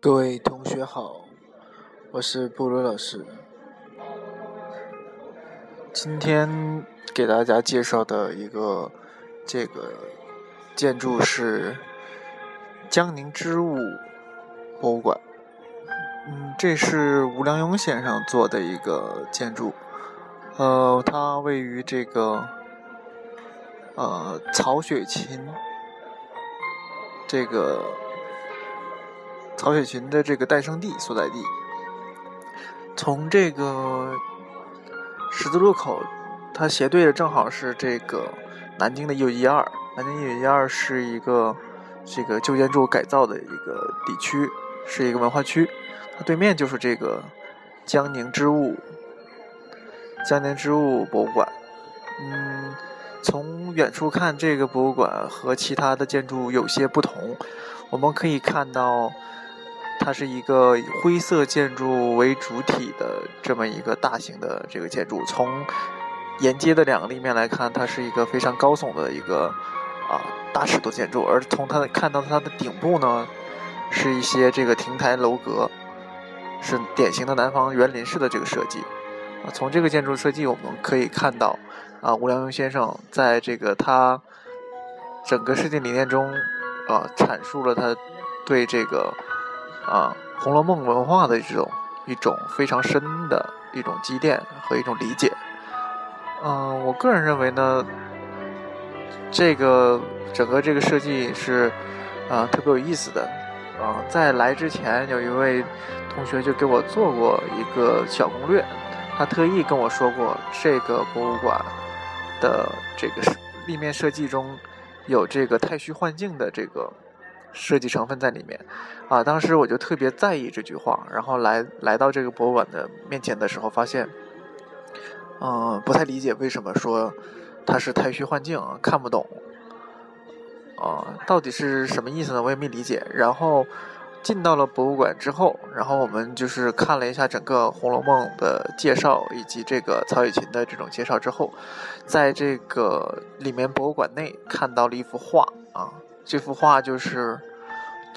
各位同学好，我是布鲁老师。今天给大家介绍的一个这个建筑是江宁织物博物馆。嗯，这是吴良镛先生做的一个建筑。呃，它位于这个呃曹雪芹这个。曹雪芹的这个诞生地所在地，从这个十字路口，它斜对着正好是这个南京的一九一二。南京一九一二是一个这个旧建筑改造的一个地区，是一个文化区。它对面就是这个江宁织物江宁织物博物馆。嗯，从远处看，这个博物馆和其他的建筑有些不同。我们可以看到。它是一个以灰色建筑为主体的这么一个大型的这个建筑。从沿街的两个立面来看，它是一个非常高耸的一个啊大尺度建筑。而从它的看到它的顶部呢，是一些这个亭台楼阁，是典型的南方园林式的这个设计。啊，从这个建筑设计我们可以看到，啊吴良镛先生在这个他整个设计理念中，啊阐述了他对这个。啊，《红楼梦》文化的这种一种非常深的一种积淀和一种理解。嗯，我个人认为呢，这个整个这个设计是啊特别有意思的。啊，在来之前，有一位同学就给我做过一个小攻略，他特意跟我说过，这个博物馆的这个立面设计中有这个太虚幻境的这个。设计成分在里面，啊，当时我就特别在意这句话，然后来来到这个博物馆的面前的时候，发现，嗯，不太理解为什么说它是太虚幻境，看不懂，啊，到底是什么意思呢？我也没理解。然后进到了博物馆之后，然后我们就是看了一下整个《红楼梦》的介绍以及这个曹雪芹的这种介绍之后，在这个里面博物馆内看到了一幅画啊。这幅画就是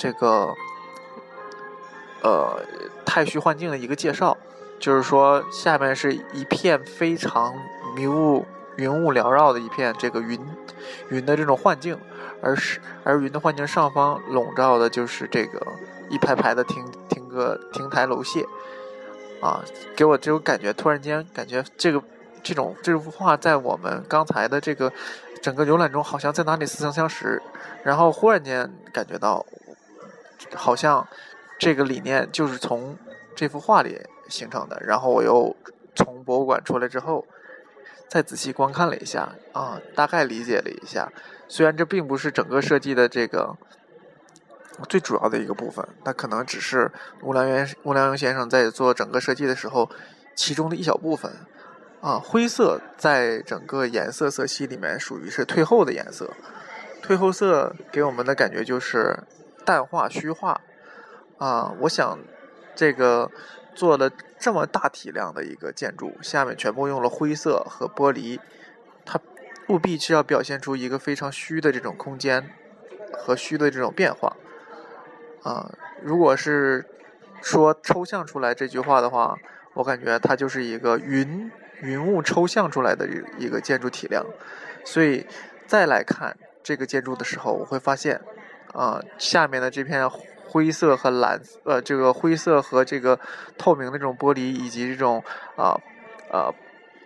这个呃太虚幻境的一个介绍，就是说下面是一片非常迷雾、云雾缭绕的一片这个云云的这种幻境，而是而云的幻境上方笼罩的就是这个一排排的亭亭阁亭台楼榭。啊，给我这种感觉，突然间感觉这个这种这幅画在我们刚才的这个。整个浏览中好像在哪里似曾相识，然后忽然间感觉到，好像这个理念就是从这幅画里形成的。然后我又从博物馆出来之后，再仔细观看了一下，啊，大概理解了一下。虽然这并不是整个设计的这个最主要的一个部分，那可能只是吴良镛吴良镛先生在做整个设计的时候其中的一小部分。啊，灰色在整个颜色色系里面属于是退后的颜色，退后色给我们的感觉就是淡化、虚化。啊，我想这个做了这么大体量的一个建筑，下面全部用了灰色和玻璃，它务必是要表现出一个非常虚的这种空间和虚的这种变化。啊，如果是说抽象出来这句话的话，我感觉它就是一个云。云雾抽象出来的一个建筑体量，所以再来看这个建筑的时候，我会发现，啊，下面的这片灰色和蓝，呃，这个灰色和这个透明的这种玻璃，以及这种啊，呃，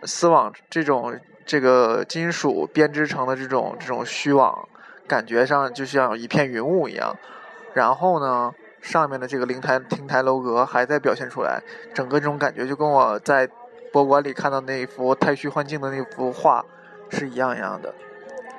丝网这种这个金属编织成的这种这种虚网，感觉上就像一片云雾一样。然后呢，上面的这个灵台亭台楼阁还在表现出来，整个这种感觉就跟我在。博物馆里看到那幅太虚幻境的那幅画是一样一样的，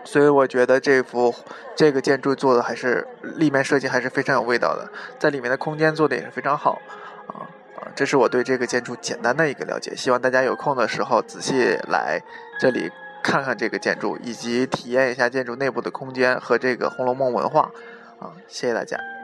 所以我觉得这幅这个建筑做的还是立面设计还是非常有味道的，在里面的空间做的也是非常好啊啊！这是我对这个建筑简单的一个了解，希望大家有空的时候仔细来这里看看这个建筑，以及体验一下建筑内部的空间和这个《红楼梦》文化啊！谢谢大家。